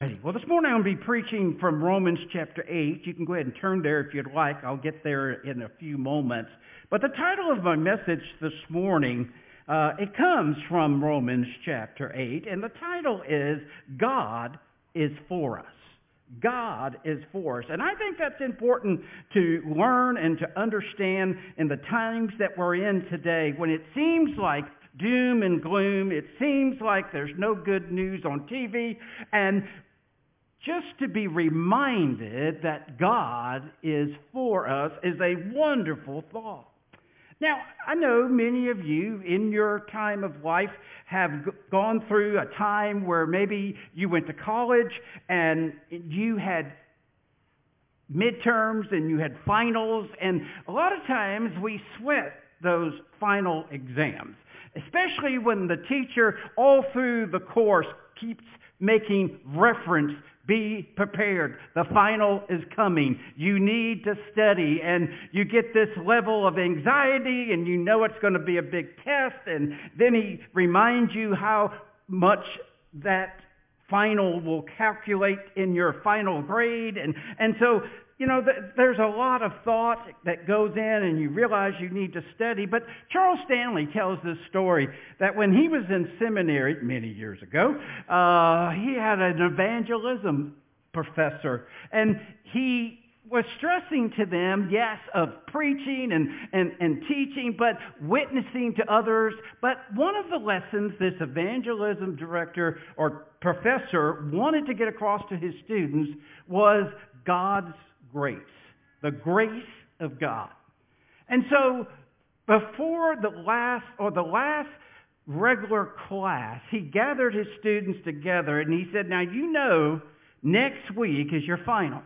Well, this morning I'm going to be preaching from Romans chapter 8. You can go ahead and turn there if you'd like. I'll get there in a few moments. But the title of my message this morning, uh, it comes from Romans chapter 8, and the title is God is for us. God is for us. And I think that's important to learn and to understand in the times that we're in today when it seems like doom and gloom. It seems like there's no good news on TV. And just to be reminded that God is for us is a wonderful thought. Now, I know many of you in your time of life have gone through a time where maybe you went to college and you had midterms and you had finals, and a lot of times we sweat those final exams, especially when the teacher all through the course keeps making reference be prepared. The final is coming. You need to study and you get this level of anxiety and you know it's going to be a big test and then he reminds you how much that final will calculate in your final grade and and so you know, there's a lot of thought that goes in and you realize you need to study. But Charles Stanley tells this story that when he was in seminary many years ago, uh, he had an evangelism professor and he was stressing to them, yes, of preaching and, and, and teaching, but witnessing to others. But one of the lessons this evangelism director or professor wanted to get across to his students was God's grace, the grace of God. And so before the last or the last regular class, he gathered his students together and he said, now you know next week is your final.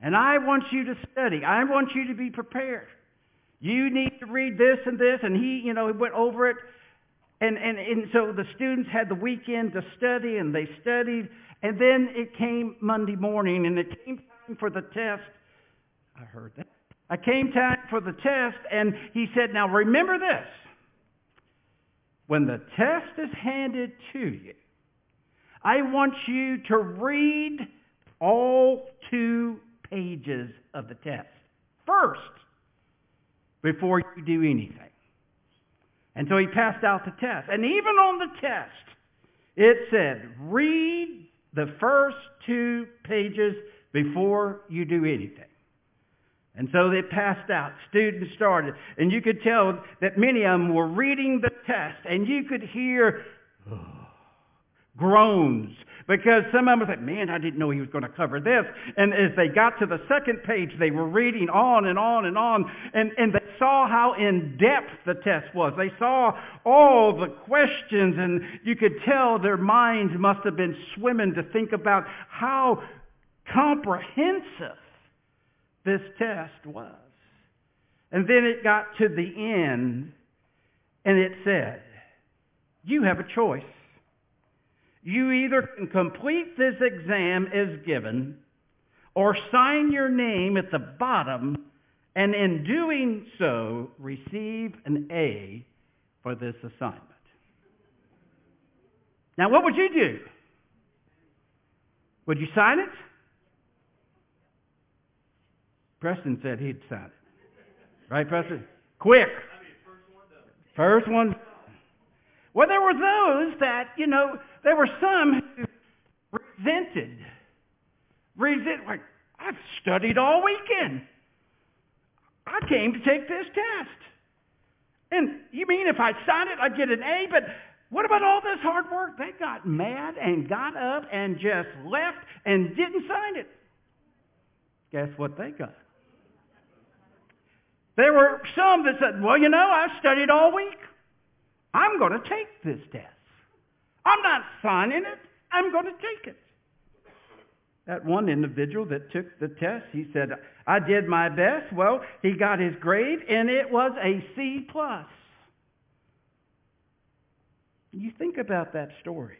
And I want you to study. I want you to be prepared. You need to read this and this. And he, you know, he went over it. And, and, and so the students had the weekend to study and they studied. And then it came Monday morning and it came for the test. I heard that. I came time for the test, and he said, Now remember this. When the test is handed to you, I want you to read all two pages of the test first before you do anything. And so he passed out the test. And even on the test, it said, read the first two pages before you do anything. And so they passed out. Students started. And you could tell that many of them were reading the test. And you could hear groans. Because some of them said, man, I didn't know he was going to cover this. And as they got to the second page, they were reading on and on and on. And, and they saw how in-depth the test was. They saw all the questions. And you could tell their minds must have been swimming to think about how comprehensive this test was. And then it got to the end and it said, you have a choice. You either can complete this exam as given or sign your name at the bottom and in doing so receive an A for this assignment. Now what would you do? Would you sign it? Preston said he'd sign it. Right, Preston? Quick. First one. Well, there were those that, you know, there were some who resented. Resent, like, I've studied all weekend. I came to take this test. And you mean if I sign it, I'd get an A? But what about all this hard work? They got mad and got up and just left and didn't sign it. Guess what they got? There were some that said, well, you know, I studied all week. I'm going to take this test. I'm not signing it. I'm going to take it. That one individual that took the test, he said, I did my best. Well, he got his grade, and it was a C+. plus. You think about that story.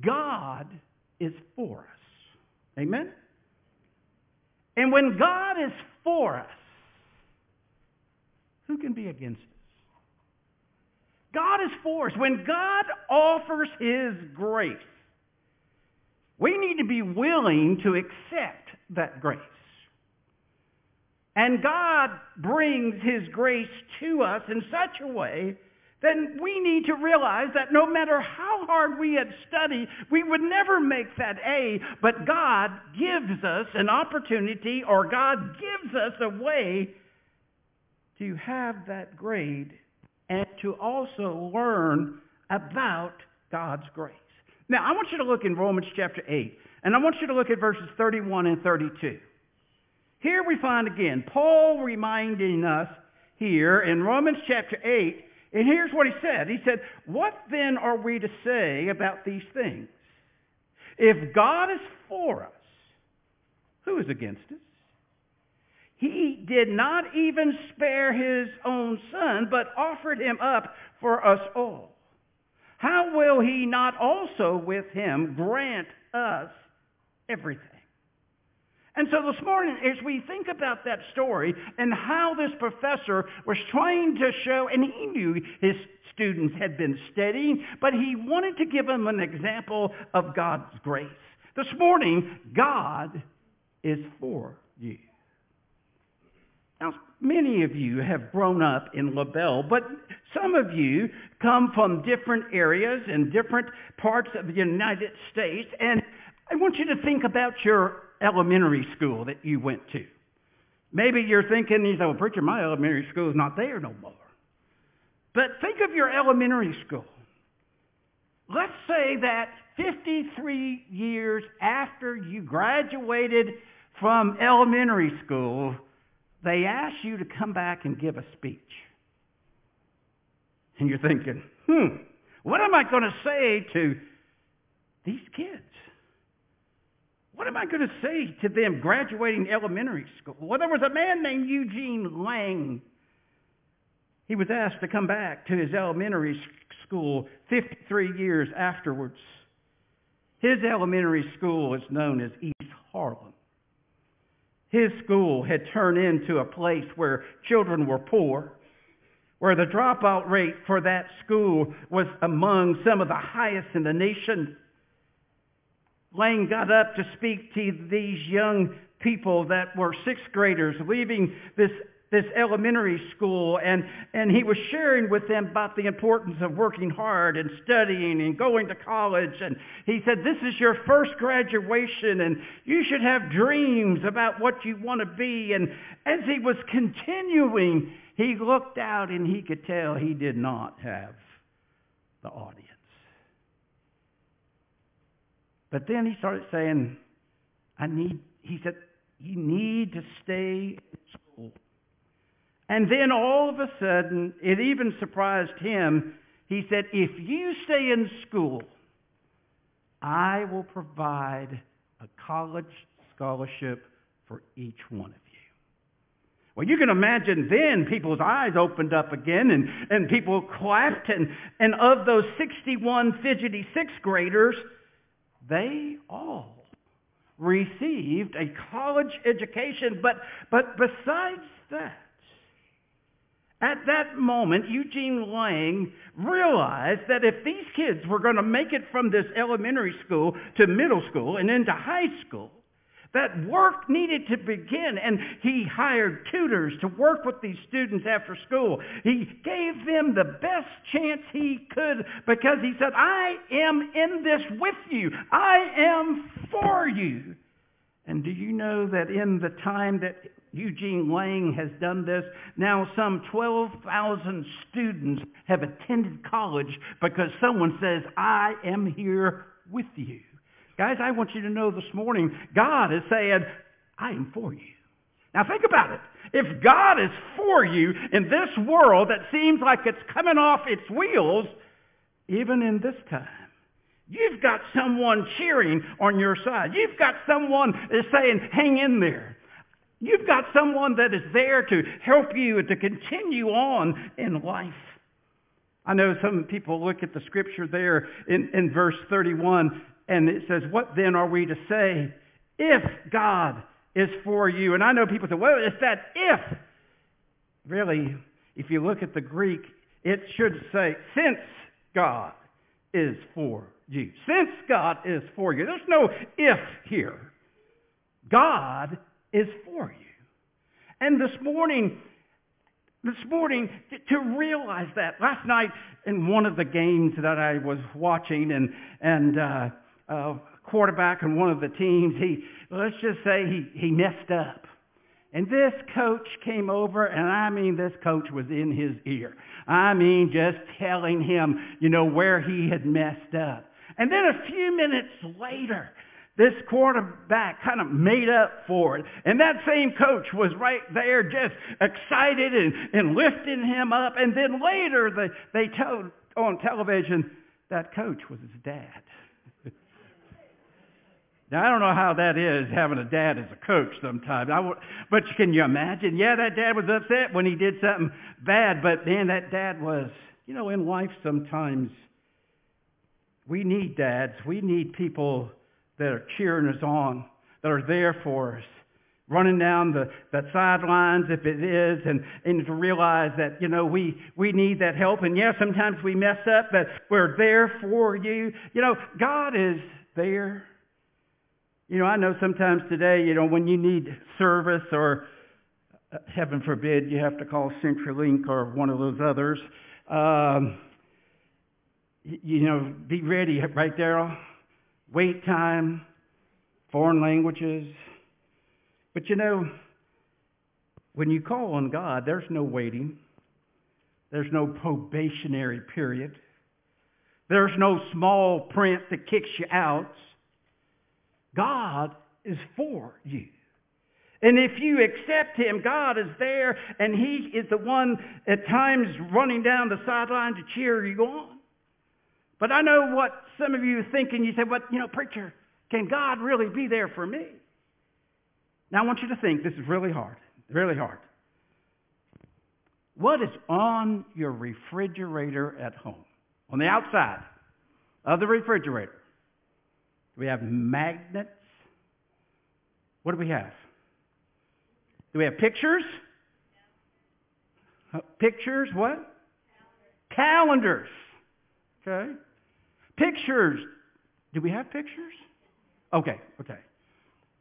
God is for us. Amen? And when God is for us, who can be against us? God is for us. When God offers his grace, We need to be willing to accept that grace. And God brings His grace to us in such a way then we need to realize that no matter how hard we had studied, we would never make that A, but God gives us an opportunity or God gives us a way to have that grade and to also learn about God's grace. Now, I want you to look in Romans chapter 8, and I want you to look at verses 31 and 32. Here we find again Paul reminding us here in Romans chapter 8 and here's what he said. He said, What then are we to say about these things? If God is for us, who is against us? He did not even spare his own son, but offered him up for us all. How will he not also with him grant us everything? And so this morning, as we think about that story and how this professor was trying to show, and he knew his students had been studying, but he wanted to give them an example of God's grace. This morning, God is for you. Many of you have grown up in LaBelle, but some of you come from different areas and different parts of the United States, and I want you to think about your elementary school that you went to. Maybe you're thinking, you say, well, preacher, my elementary school is not there no more. But think of your elementary school. Let's say that 53 years after you graduated from elementary school, they ask you to come back and give a speech. And you're thinking, hmm, what am I going to say to these kids? What am I going to say to them graduating elementary school? Well, there was a man named Eugene Lang. He was asked to come back to his elementary school 53 years afterwards. His elementary school is known as East Harlem. His school had turned into a place where children were poor, where the dropout rate for that school was among some of the highest in the nation. Lang got up to speak to these young people that were sixth graders leaving this this elementary school and, and he was sharing with them about the importance of working hard and studying and going to college. And he said, this is your first graduation and you should have dreams about what you want to be. And as he was continuing, he looked out and he could tell he did not have the audience. But then he started saying, I need, he said, you need to stay in school. And then all of a sudden, it even surprised him. He said, if you stay in school, I will provide a college scholarship for each one of you. Well, you can imagine then people's eyes opened up again and, and people clapped. And, and of those 61 fidgety sixth graders, they all received a college education. But, but besides that, at that moment, Eugene Lang realized that if these kids were going to make it from this elementary school to middle school and into high school, that work needed to begin, and he hired tutors to work with these students after school. He gave them the best chance he could because he said, I am in this with you. I am for you. And do you know that in the time that Eugene Lang has done this, now some 12,000 students have attended college because someone says, I am here with you. Guys, I want you to know this morning, God is saying, I am for you. Now think about it. If God is for you in this world that seems like it's coming off its wheels, even in this time, you've got someone cheering on your side. You've got someone that's saying, hang in there. You've got someone that is there to help you and to continue on in life. I know some people look at the scripture there in, in verse 31 and it says, what then are we to say if God is for you? And I know people say, well, it's that if. Really, if you look at the Greek, it should say, since God is for you. Since God is for you. There's no if here. God is for you. And this morning, this morning, to realize that. Last night in one of the games that I was watching and, and, uh, uh, quarterback in one of the teams, he, let's just say he, he messed up. And this coach came over, and I mean, this coach was in his ear. I mean, just telling him, you know, where he had messed up. And then a few minutes later, this quarterback kind of made up for it. And that same coach was right there just excited and, and lifting him up. And then later they, they told on television that coach was his dad. Now, I don't know how that is, having a dad as a coach sometimes. I, but can you imagine? Yeah, that dad was upset when he did something bad, but man, that dad was, you know, in life sometimes we need dads. We need people that are cheering us on, that are there for us, running down the, the sidelines if it is, and, and to realize that, you know, we, we need that help. And yeah, sometimes we mess up, but we're there for you. You know, God is there you know, I know sometimes today, you know, when you need service or uh, heaven forbid you have to call CenturyLink or one of those others, um, you know, be ready right there. Wait time, foreign languages. But you know, when you call on God, there's no waiting. There's no probationary period. There's no small print that kicks you out. God is for you. And if you accept him, God is there, and he is the one at times running down the sideline to cheer you on. But I know what some of you are thinking. You say, "But you know, preacher, can God really be there for me?" Now I want you to think. This is really hard. Really hard. What is on your refrigerator at home? On the outside of the refrigerator. Do we have magnets? What do we have? Do we have pictures? Pictures, what? Calendars. Okay. Pictures. Do we have pictures? Okay, okay.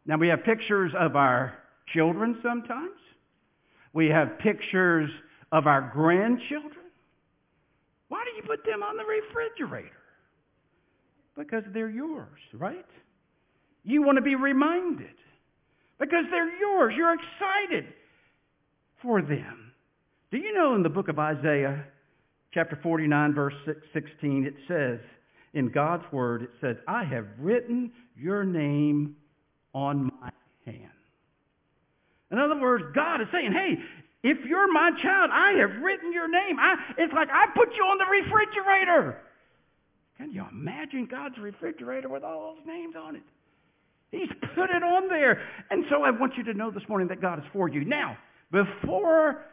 Now we have pictures of our children sometimes. We have pictures of our grandchildren. Why do you put them on the refrigerator? Because they're yours, right? You want to be reminded because they're yours. You're excited for them. Do you know in the book of Isaiah, chapter 49, verse 16, it says, in God's word, it says, I have written your name on my hand. In other words, God is saying, hey, if you're my child, I have written your name. I, it's like I put you on the refrigerator. Can you imagine God's refrigerator with all those names on it? He's put it on there. And so I want you to know this morning that God is for you. Now, before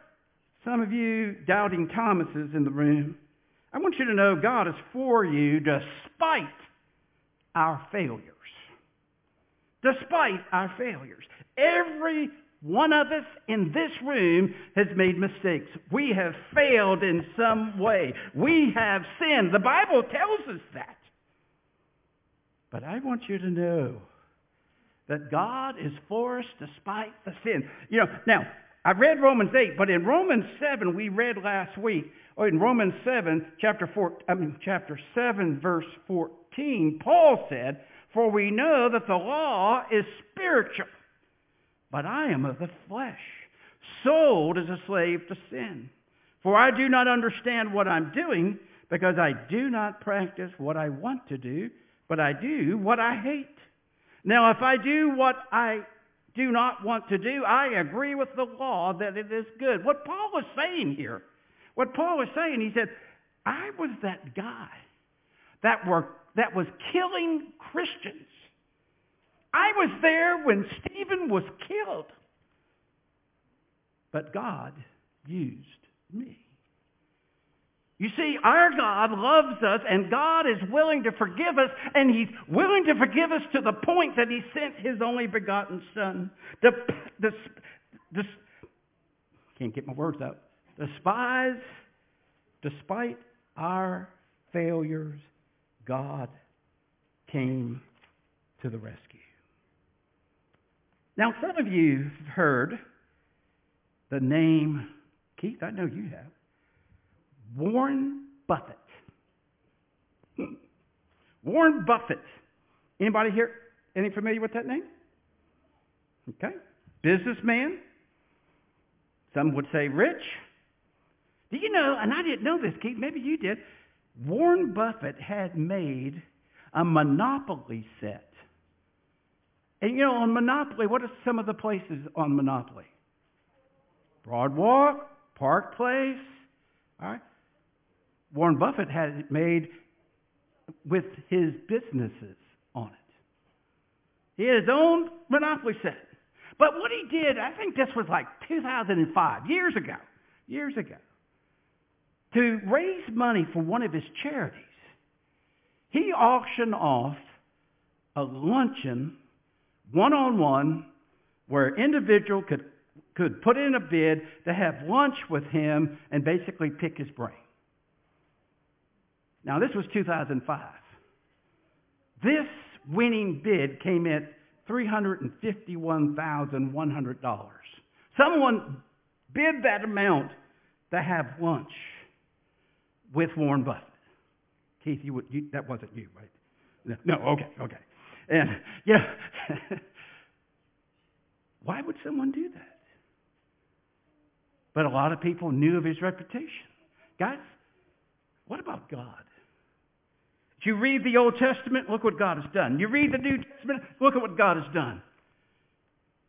some of you doubting Thomases in the room, I want you to know God is for you despite our failures. Despite our failures. Every one of us in this room has made mistakes. We have failed in some way. We have sinned. The Bible tells us that. But I want you to know that God is for us despite the sin. You know, now, I read Romans 8, but in Romans 7, we read last week, or in Romans 7, chapter, 4, I mean, chapter 7, verse 14, Paul said, For we know that the law is spiritual but I am of the flesh, sold as a slave to sin. For I do not understand what I'm doing, because I do not practice what I want to do, but I do what I hate. Now, if I do what I do not want to do, I agree with the law that it is good. What Paul was saying here, what Paul was saying, he said, I was that guy that, were, that was killing Christians I was there when Stephen was killed. But God used me. You see, our God loves us and God is willing to forgive us and He's willing to forgive us to the point that He sent His only begotten Son. The, the, the, can't get my words out. Despise, despite our failures, God came to the rescue. Now, some of you have heard the name, Keith, I know you have, Warren Buffett. Warren Buffett. Anybody here? Any familiar with that name? Okay. Businessman. Some would say rich. Do you know, and I didn't know this, Keith, maybe you did, Warren Buffett had made a monopoly set. And you know, on Monopoly, what are some of the places on Monopoly? Broadwalk, Park Place. All right. Warren Buffett had it made with his businesses on it. He had his own monopoly set. But what he did, I think this was like 2005, years ago, years ago, to raise money for one of his charities, he auctioned off a luncheon, one-on-one, where individual could, could put in a bid to have lunch with him and basically pick his brain. Now, this was 2005. This winning bid came at $351,100. Someone bid that amount to have lunch with Warren Buffett. Keith, you, you that wasn't you, right? No, okay, okay. And yeah, why would someone do that? But a lot of people knew of his reputation. Guys, what about God? You read the Old Testament, look what God has done. You read the New Testament, look at what God has done.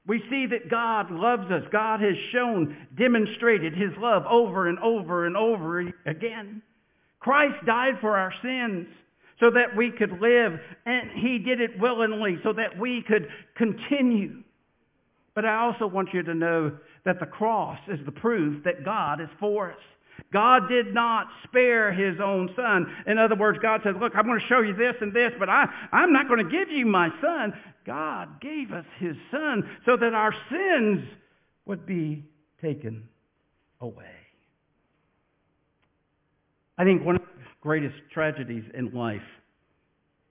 We see that God loves us. God has shown, demonstrated his love over and over and over again. Christ died for our sins so that we could live, and he did it willingly so that we could continue. But I also want you to know that the cross is the proof that God is for us. God did not spare his own son. In other words, God said, look, I'm going to show you this and this, but I, I'm not going to give you my son. God gave us his son so that our sins would be taken away. I think one of the greatest tragedies in life,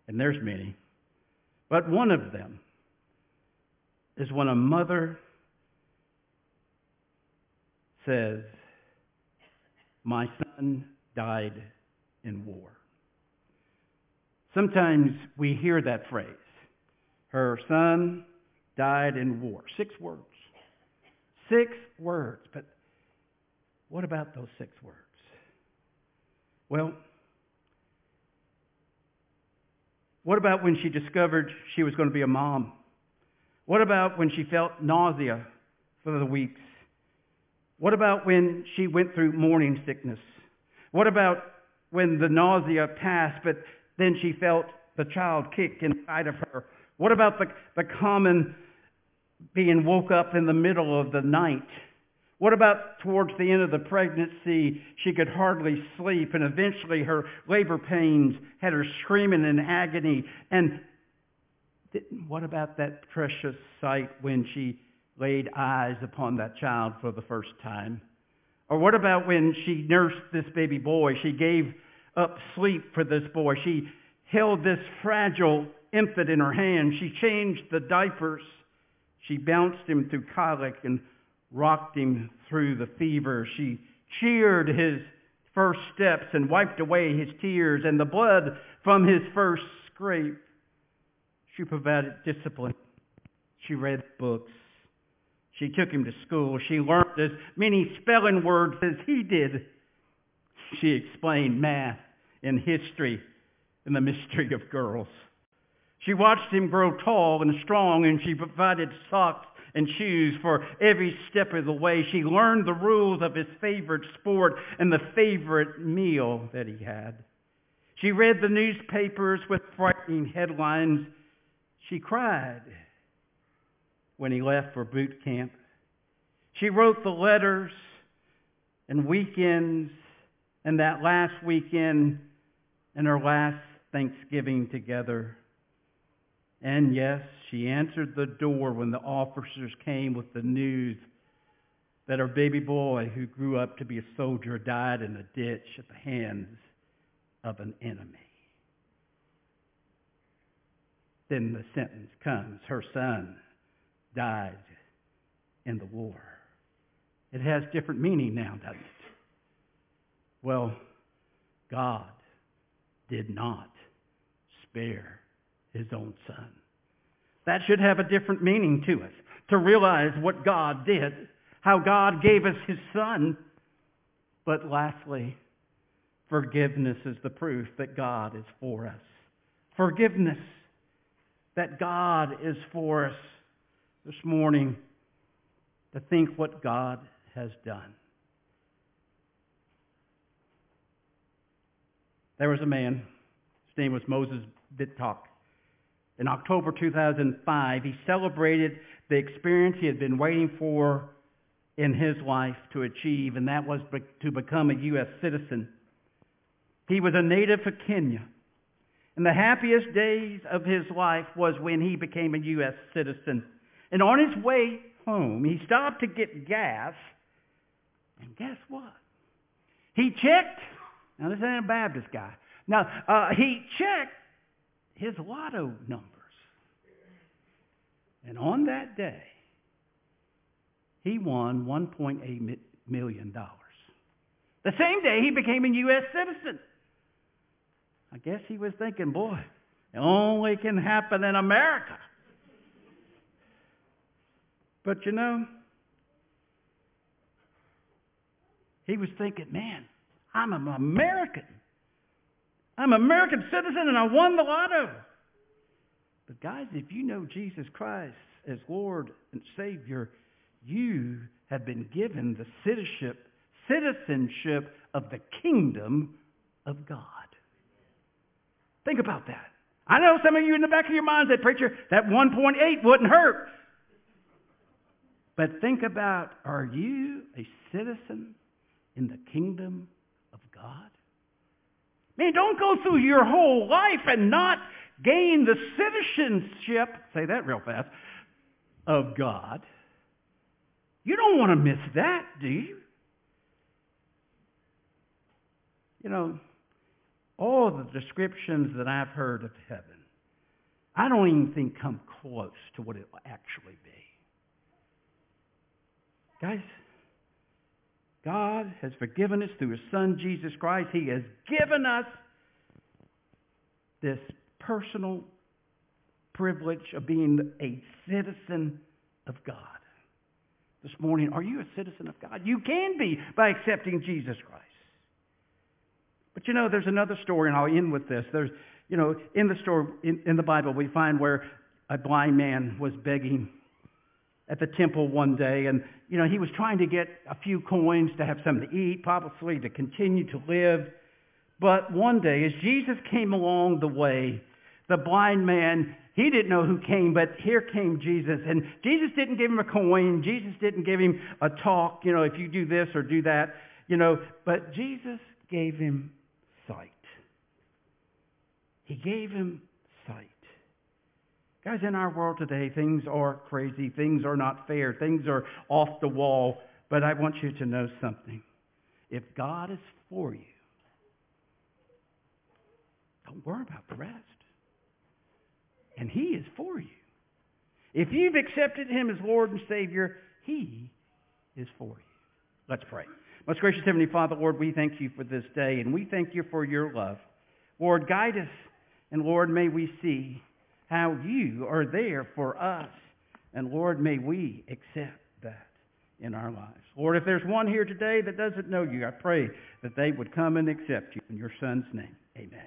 and there's many, but one of them is when a mother says, my son died in war. Sometimes we hear that phrase. Her son died in war. Six words. Six words. But what about those six words? Well, what about when she discovered she was going to be a mom? What about when she felt nausea for the weeks? What about when she went through morning sickness? What about when the nausea passed, but then she felt the child kick inside of her? What about the, the common being woke up in the middle of the night? What about towards the end of the pregnancy, she could hardly sleep, and eventually her labor pains had her screaming in agony? And what about that precious sight when she laid eyes upon that child for the first time? Or what about when she nursed this baby boy? She gave up sleep for this boy. She held this fragile infant in her hand. She changed the diapers. She bounced him through colic and rocked him through the fever. She cheered his first steps and wiped away his tears and the blood from his first scrape. She provided discipline. She read books. She took him to school. She learned as many spelling words as he did. She explained math and history and the mystery of girls. She watched him grow tall and strong, and she provided socks and shoes for every step of the way. She learned the rules of his favorite sport and the favorite meal that he had. She read the newspapers with frightening headlines. She cried when he left for boot camp. She wrote the letters and weekends and that last weekend and her last Thanksgiving together. And yes, she answered the door when the officers came with the news that her baby boy, who grew up to be a soldier, died in a ditch at the hands of an enemy. then the sentence comes. Her son died in the war. It has different meaning now, doesn't it? Well, God did not spare his own son. That should have a different meaning to us. To realize what God did, how God gave us his son. But lastly, forgiveness is the proof that God is for us. Forgiveness that God is for us this morning to think what God has done. There was a man, his name was Moses Bitok. In October 2005, he celebrated the experience he had been waiting for in his life to achieve, and that was to become a U.S. citizen. He was a native of Kenya. And the happiest days of his life was when he became a U.S. citizen. And on his way home, he stopped to get gas. And guess what? He checked. Now, this ain't a Baptist guy. Now, uh, he checked his lotto numbers. And on that day, he won $1.8 million. The same day, he became a U.S. citizen. I guess he was thinking, boy, it only can happen in America. But you know, he was thinking, man, I'm an American. I'm an American citizen and I won the lotto. But guys, if you know Jesus Christ as Lord and Savior, you have been given the citizenship, citizenship of the kingdom of God. Think about that. I know some of you in the back of your mind said, preacher, that 1.8 wouldn't hurt. But think about, are you a citizen in the kingdom of God? Man, don't go through your whole life and not gain the citizenship, say that real fast, of God. You don't want to miss that, do you? You know, all the descriptions that I've heard of heaven, I don't even think come close to what it will actually be. Guys, God has forgiven us through His Son, Jesus Christ. He has given us this personal privilege of being a citizen of God. This morning, are you a citizen of God? You can be by accepting Jesus Christ. But you know, there's another story, and I'll end with this. There's, you know, in the story, in, in the Bible, we find where a blind man was begging at the temple one day, and, you know, he was trying to get a few coins to have something to eat, probably to continue to live. But one day, as Jesus came along the way, the blind man, he didn't know who came, but here came Jesus. And Jesus didn't give him a coin. Jesus didn't give him a talk, you know, if you do this or do that, you know. But Jesus gave him sight. He gave him sight. Guys, in our world today, things are crazy. Things are not fair. Things are off the wall. But I want you to know something. If God is for you, don't worry about the rest. And He is for you. If you've accepted Him as Lord and Savior, He is for you. Let's pray. Most gracious Heavenly Father, Lord, we thank you for this day, and we thank you for your love. Lord, guide us, and Lord, may we see how you are there for us. And Lord, may we accept that in our lives. Lord, if there's one here today that doesn't know you, I pray that they would come and accept you in your Son's name. Amen.